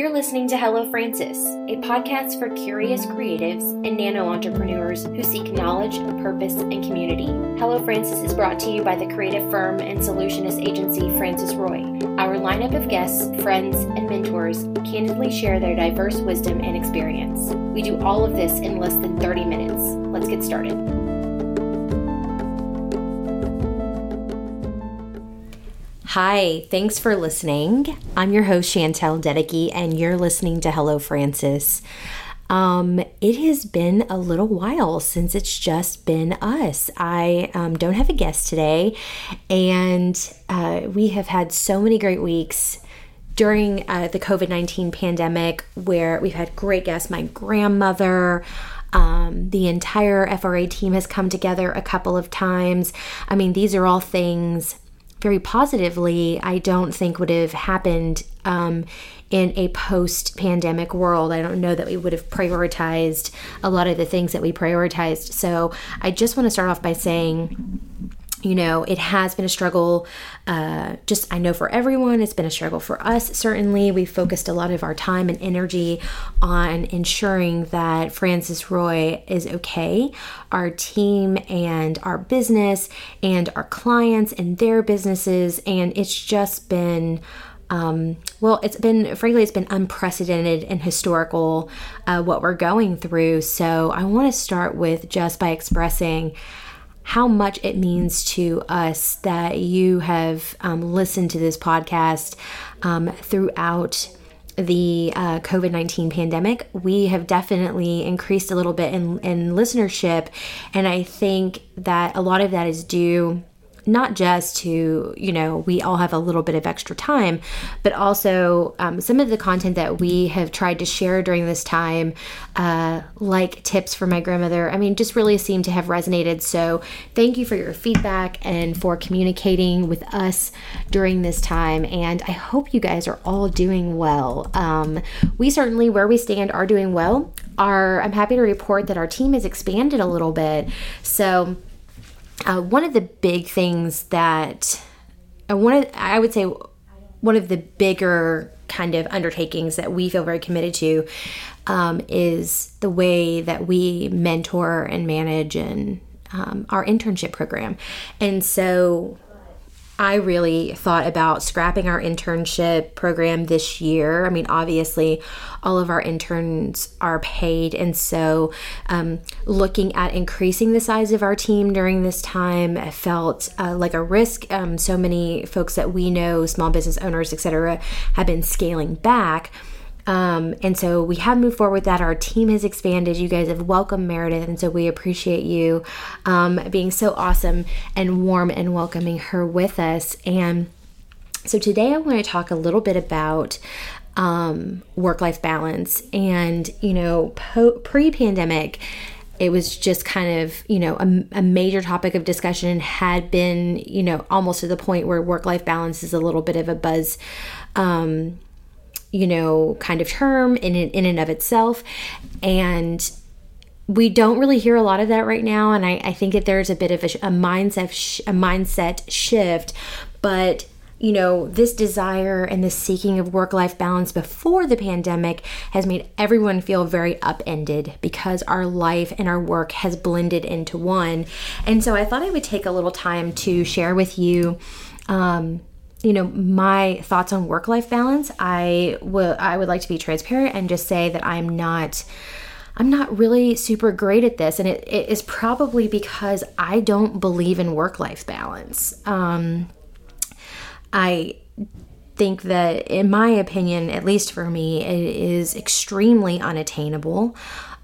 You're listening to Hello Francis, a podcast for curious creatives and nano entrepreneurs who seek knowledge, purpose, and community. Hello Francis is brought to you by the creative firm and solutionist agency Francis Roy. Our lineup of guests, friends, and mentors candidly share their diverse wisdom and experience. We do all of this in less than 30 minutes. Let's get started. Hi, thanks for listening. I'm your host, Chantel Dedeke, and you're listening to Hello Francis. Um, it has been a little while since it's just been us. I um, don't have a guest today, and uh, we have had so many great weeks during uh, the COVID 19 pandemic where we've had great guests. My grandmother, um, the entire FRA team has come together a couple of times. I mean, these are all things very positively, I don't think would have happened um, in a post pandemic world. I don't know that we would have prioritized a lot of the things that we prioritized. So I just want to start off by saying, you know, it has been a struggle. Uh, just, I know for everyone, it's been a struggle for us. Certainly, we focused a lot of our time and energy on ensuring that Francis Roy is okay, our team and our business, and our clients and their businesses. And it's just been, um, well, it's been, frankly, it's been unprecedented and historical uh, what we're going through. So I want to start with just by expressing how much it means to us that you have um, listened to this podcast um, throughout the uh, COVID 19 pandemic. We have definitely increased a little bit in, in listenership, and I think that a lot of that is due not just to, you know, we all have a little bit of extra time, but also um, some of the content that we have tried to share during this time, uh, like tips for my grandmother, I mean, just really seem to have resonated. So thank you for your feedback and for communicating with us during this time. And I hope you guys are all doing well. Um, we certainly, where we stand, are doing well. Our, I'm happy to report that our team has expanded a little bit. So, uh, one of the big things that uh, one of I would say one of the bigger kind of undertakings that we feel very committed to um, is the way that we mentor and manage and um, our internship program. And so I really thought about scrapping our internship program this year. I mean, obviously, all of our interns are paid. And so, um, looking at increasing the size of our team during this time felt uh, like a risk. Um, so many folks that we know, small business owners, etc., have been scaling back. Um, and so we have moved forward with that. Our team has expanded. You guys have welcomed Meredith, and so we appreciate you um, being so awesome and warm and welcoming her with us. And so today I want to talk a little bit about um, work life balance. And, you know, po- pre pandemic, it was just kind of you know a, a, major topic of discussion had been you know almost to the point where work life balance is a little bit of a buzz um, you know, kind of term in in and of itself. And we don't really hear a lot of that right now. And I, I think that there's a bit of a, a mindset sh- a mindset shift, but you know, this desire and this seeking of work life balance before the pandemic has made everyone feel very upended because our life and our work has blended into one. And so I thought I would take a little time to share with you um, you know my thoughts on work life balance i will i would like to be transparent and just say that i'm not i'm not really super great at this. And it, it is probably because i don't believe in work life balance. Um, i think that in my opinion at least for me it is extremely unattainable.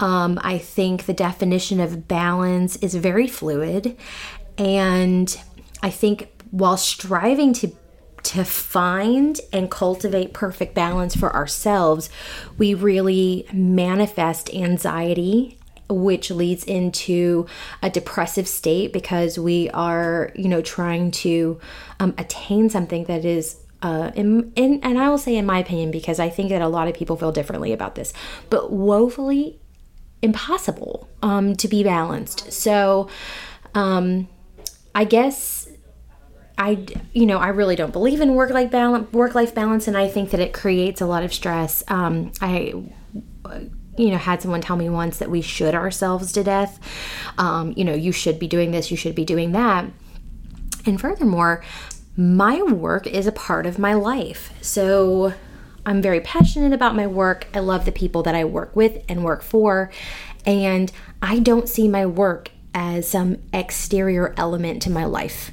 Um, i think the definition of balance is very fluid. And i think while striving to to find and cultivate perfect balance for ourselves, we really manifest anxiety which leads into a depressive state because we are, you know, trying to um, attain something that is uh, in, in, and I will say, in my opinion, because I think that a lot of people feel differently about this, but woefully impossible um, to be balanced. So, um, I guess I, you know, I really don't believe in work life balance. Work life balance, and I think that it creates a lot of stress. Um, I, you know, had someone tell me once that we should ourselves to death. Um, you know, you should be doing this, you should be doing that. And furthermore, my work is a part of my life. So I'm very passionate about my work. I love the people that I work with and work for. And I don't see my work as some exterior element to my life.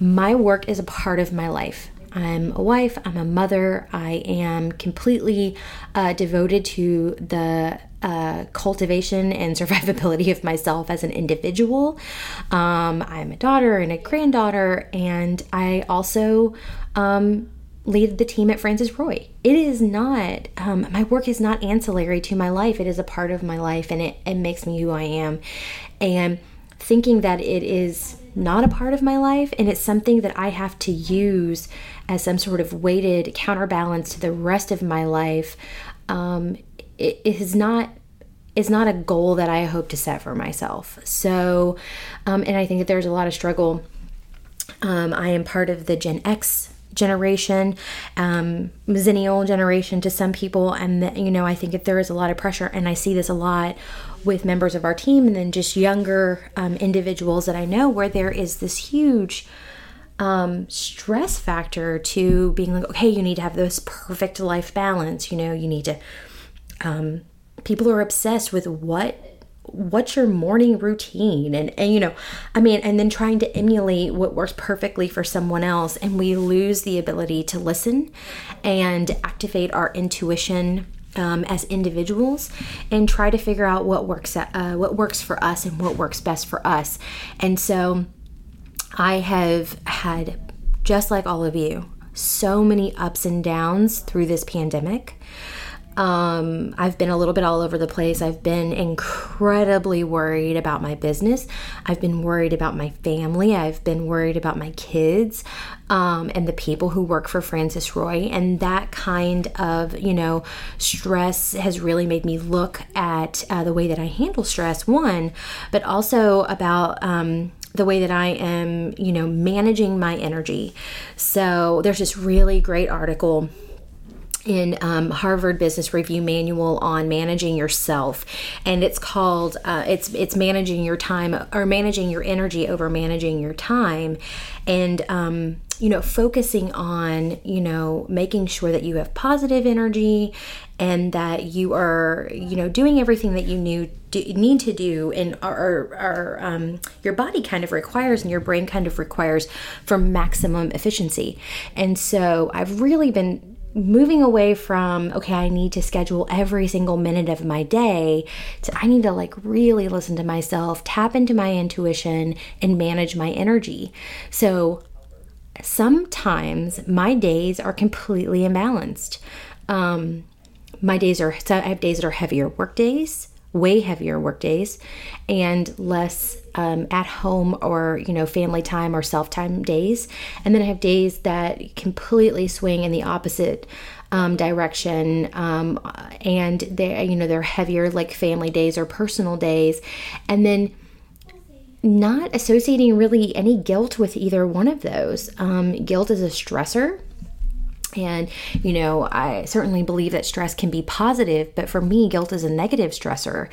My work is a part of my life. I'm a wife, I'm a mother, I am completely uh, devoted to the uh, cultivation and survivability of myself as an individual. Um, I'm a daughter and a granddaughter, and I also um, lead the team at Francis Roy. It is not, um, my work is not ancillary to my life, it is a part of my life, and it, it makes me who I am. And thinking that it is not a part of my life and it's something that I have to use as some sort of weighted counterbalance to the rest of my life um, it is not is not a goal that I hope to set for myself. So, um, and I think that there's a lot of struggle. Um, I am part of the Gen X generation, um, Zennial generation to some people, and the, you know I think that there is a lot of pressure, and I see this a lot with members of our team, and then just younger um, individuals that I know, where there is this huge um, stress factor to being like, okay, you need to have this perfect life balance. You know, you need to. Um, people are obsessed with what what's your morning routine and and you know i mean and then trying to emulate what works perfectly for someone else and we lose the ability to listen and activate our intuition um, as individuals and try to figure out what works uh, what works for us and what works best for us. And so i have had just like all of you so many ups and downs through this pandemic um, I've been a little bit all over the place. I've been incredibly worried about my business. I've been worried about my family. I've been worried about my kids um, and the people who work for Francis Roy. And that kind of, you know, stress has really made me look at uh, the way that I handle stress, one, but also about, um, the way that I am, you know, managing my energy. So there's this really great article in um, Harvard Business Review manual on managing yourself, and it's called uh, it's it's managing your time or managing your energy over managing your time, and um, you know focusing on you know making sure that you have positive energy and that you are you know doing everything that you knew do, need to do and our, our um, your body kind of requires and your brain kind of requires for maximum efficiency. And so i've really been moving away from okay i need to schedule every single minute of my day to i need to like really listen to myself tap into my intuition and manage my energy. So sometimes my days are completely imbalanced. Um, my days are so i have days that are heavier work days way heavier work days and less um, at home or you know family time or self time days. And then i have days that completely swing in the opposite um, direction um, and they you know they're heavier like family days or personal days. And then not associating really any guilt with either one of those. Um, guilt is a stressor and, you know, I certainly believe that stress can be positive, but for me, guilt is a negative stressor.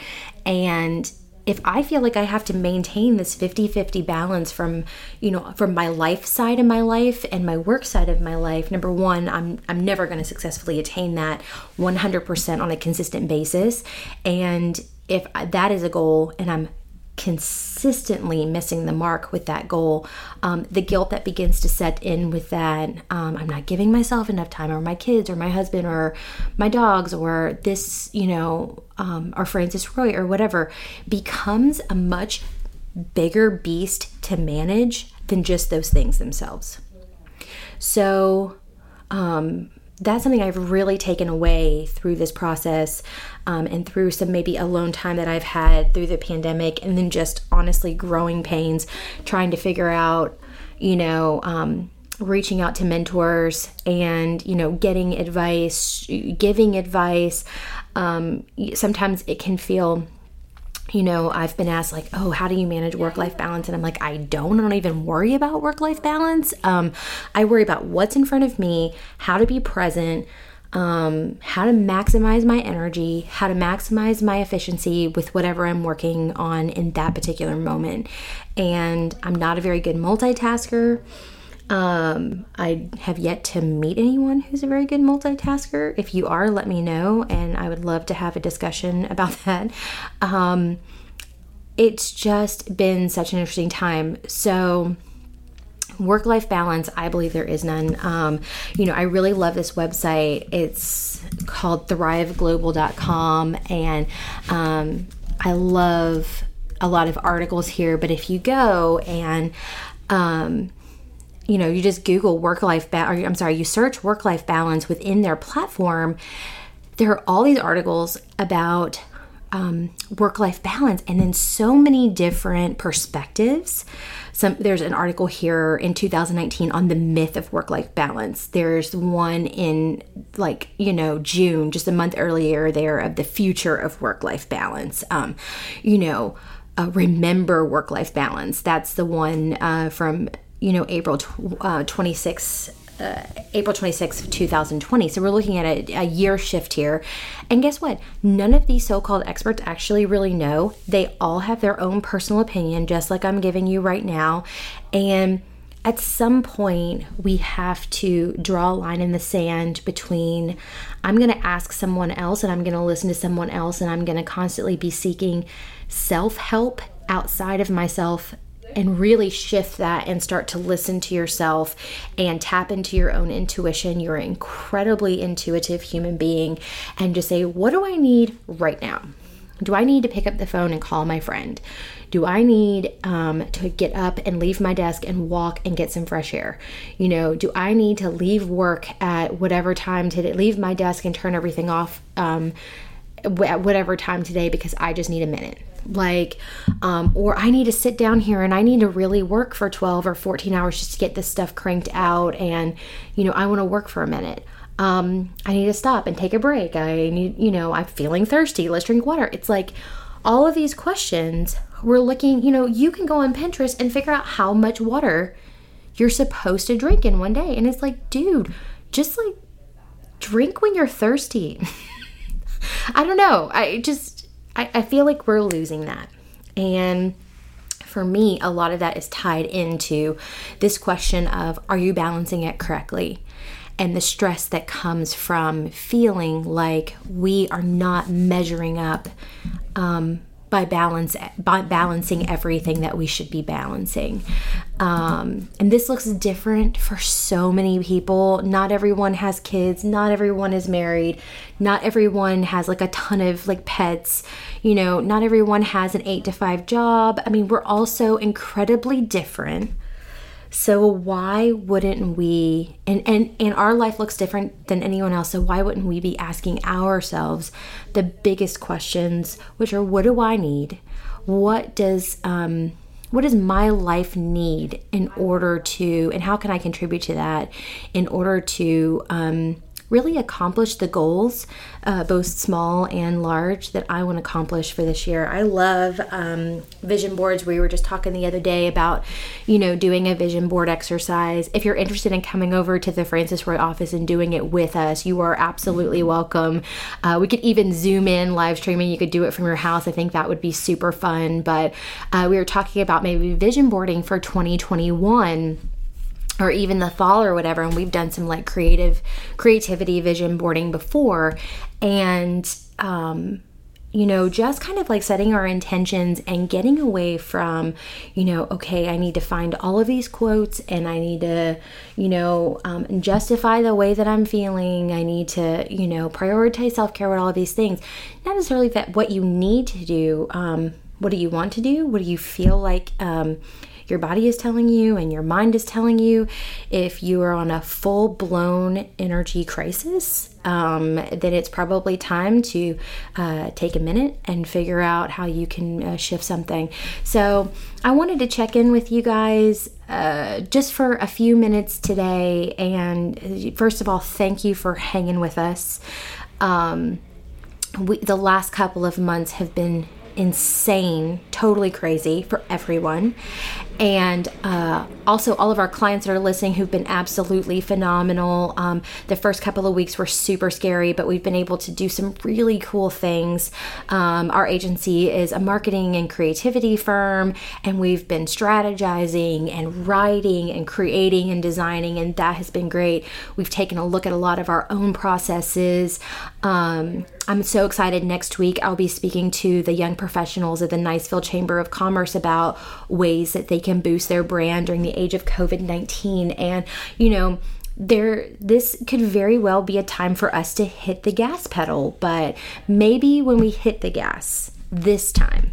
And if I feel like I have to maintain this 50 50 balance from, you know, from my life side of my life and my work side of my life, number one, I'm, I'm never going to successfully attain that 100% on a consistent basis. And if that is a goal and I'm consistently missing the mark with that goal, um, the guilt that begins to set in with that, um, I'm not giving myself enough time, or my kids, or my husband, or my dogs, or this, you know, um, or Francis Roy, or whatever, becomes a much bigger beast to manage than just those things themselves. So, um, that's something I've really taken away through this process um, and through some maybe alone time that I've had through the pandemic, and then just honestly growing pains, trying to figure out, you know, um, reaching out to mentors and, you know, getting advice, giving advice. Um, sometimes it can feel you know, I've been asked, like, oh, how do you manage work life balance? And I'm like, I don't. I don't even worry about work life balance. Um, I worry about what's in front of me, how to be present, um, how to maximize my energy, how to maximize my efficiency with whatever I'm working on in that particular moment. And I'm not a very good multitasker. Um, I have yet to meet anyone who's a very good multitasker. If you are, let me know, and I would love to have a discussion about that. Um, it's just been such an interesting time. So, work life balance, I believe there is none. Um, you know, I really love this website. It's called thriveglobal.com, and um, I love a lot of articles here. But if you go and um, you know, you just Google work life balance, I'm sorry, you search work life balance within their platform, there are all these articles about um, work life balance and then so many different perspectives. Some there's an article here in 2019 on the myth of work life balance. There's one in like you know June, just a month earlier, there of the future of work life balance. Um, you know. Uh, remember work life balance. That's the one uh, from you know, April uh, 26, uh, April 26, 2020. So we're looking at a, a, year shift here. And guess what? None of these so called experts actually really know. They all have their own personal opinion, just like I'm giving you right now. And at some point, we have to draw a line in the sand between I'm going to ask someone else and I'm going to listen to someone else and I'm going to constantly be seeking self help outside of myself and really shift that and start to listen to yourself and tap into your own intuition. You're an incredibly intuitive human being, and just say, What do I need right now? Do I need to pick up the phone and call my friend? Do I need um, to get up and leave my desk and walk and get some fresh air? You know, do I need to leave work at whatever time to leave my desk and turn everything off um, at whatever time today because I just need a minute? like um, or i need to sit down here and i need to really work for 12 or 14 hours just to get this stuff cranked out and you know i want to work for a minute. Um, i need to stop and take a break. I need you know i'm feeling thirsty. Let's drink water. It's like all of these questions we're looking you know you can go on pinterest and figure out how much water you're supposed to drink in one day. And it's like dude just like drink when you're thirsty i don't know i just I, I feel like we're losing that. And for me, a lot of that is tied into this question of are you balancing it correctly? And the stress that comes from feeling like we are not measuring up um, by balance by balancing everything that we should be balancing. Um, and this looks different for so many people. Not everyone has kids. Not everyone is married. Not everyone has like a ton of like pets. You know not everyone has an 8 to 5 job. I mean we're all so incredibly different so why wouldn't we and, and and our life looks different than anyone else. So why wouldn't we be asking ourselves the biggest questions, which are what do I need? What does um what does my life need in order to and how can I contribute to that in order to um really accomplish the goals, uh, both small and large, that I want to accomplish for this year. I love um, vision boards. We were just talking the other day about, you know, doing a vision board exercise. If you're interested in coming over to the Francis Roy office and doing it with us, you are absolutely welcome. Uh, we could even zoom in live streaming. You could do it from your house. I think that would be super fun. But uh, we were talking about maybe vision boarding for 2021 or even the fall or whatever and we've done some like creative creativity vision boarding before and um you know, just kind of like setting our intentions and getting away from, you know, okay, I need to find all of these quotes and I need to, you know, um, justify the way that I'm feeling. I need to, you know, prioritize self care with all of these things. Not necessarily that what you need to do. Um, what do you want to do? What do you feel like? Um, your body is telling you and your mind is telling you. If you are on a full blown energy crisis, um, then it's probably time to uh, take a minute and figure out how you can uh, shift something. So, I wanted to check in with you guys uh, just for a few minutes today. And uh, first of all, thank you for hanging with us. Um, we, the last couple of months have been insane, totally crazy for everyone. And uh, also, all of our clients that are listening who've been absolutely phenomenal. Um, the first couple of weeks were super scary, but we've been able to do some really cool things. Um, our agency is a marketing and creativity firm, and we've been strategizing and writing and creating and designing, and that has been great. We've taken a look at a lot of our own processes. Um, I'm so excited. Next week, I'll be speaking to the young professionals at the Niceville Chamber of Commerce about ways that they can boost their brand during the age of COVID 19. And, you know, there this could very well be a time for us to hit the gas pedal but maybe when we hit the gas this time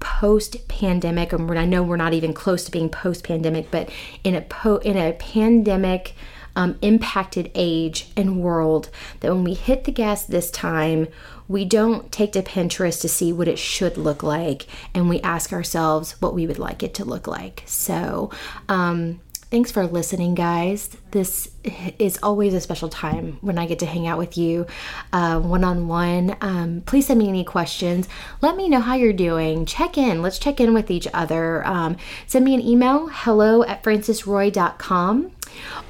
post pandemic and I know we're not even close to being post pandemic but in a po- in a pandemic um, impacted age and world that when we hit the gas this time, we don't take to Pinterest to see what it should look like and we ask ourselves what we would like it to look like. So, um, Thanks for listening, guys. This is always a special time when I get to hang out with you one on one. Please send me any questions. Let me know how you're doing. Check in. Let's check in with each other. Um, send me an email hello at francisroy.com.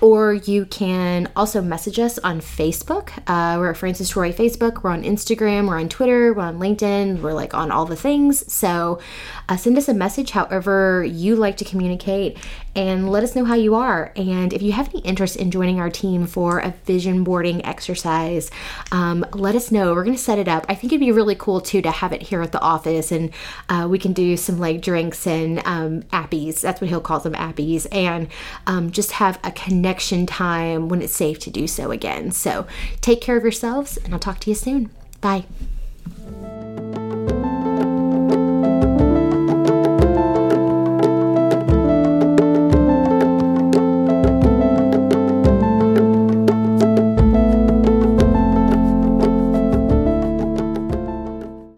Or you can also message us on Facebook. Uh, we're at Francis Roy Facebook. We're on Instagram. We're on Twitter. We're on LinkedIn. We're like on all the things. So uh, send us a message however you like to communicate and let us know how you are. And if you have any interest in joining our team for a vision boarding exercise, um, let us know. We're going to set it up. I think it'd be really cool too to have it here at the office and uh, we can do some like drinks and um, appies. That's what he'll call them appies. And um, just have a connection time when it's safe to do so again. So take care of yourselves and I'll talk to you soon. Bye.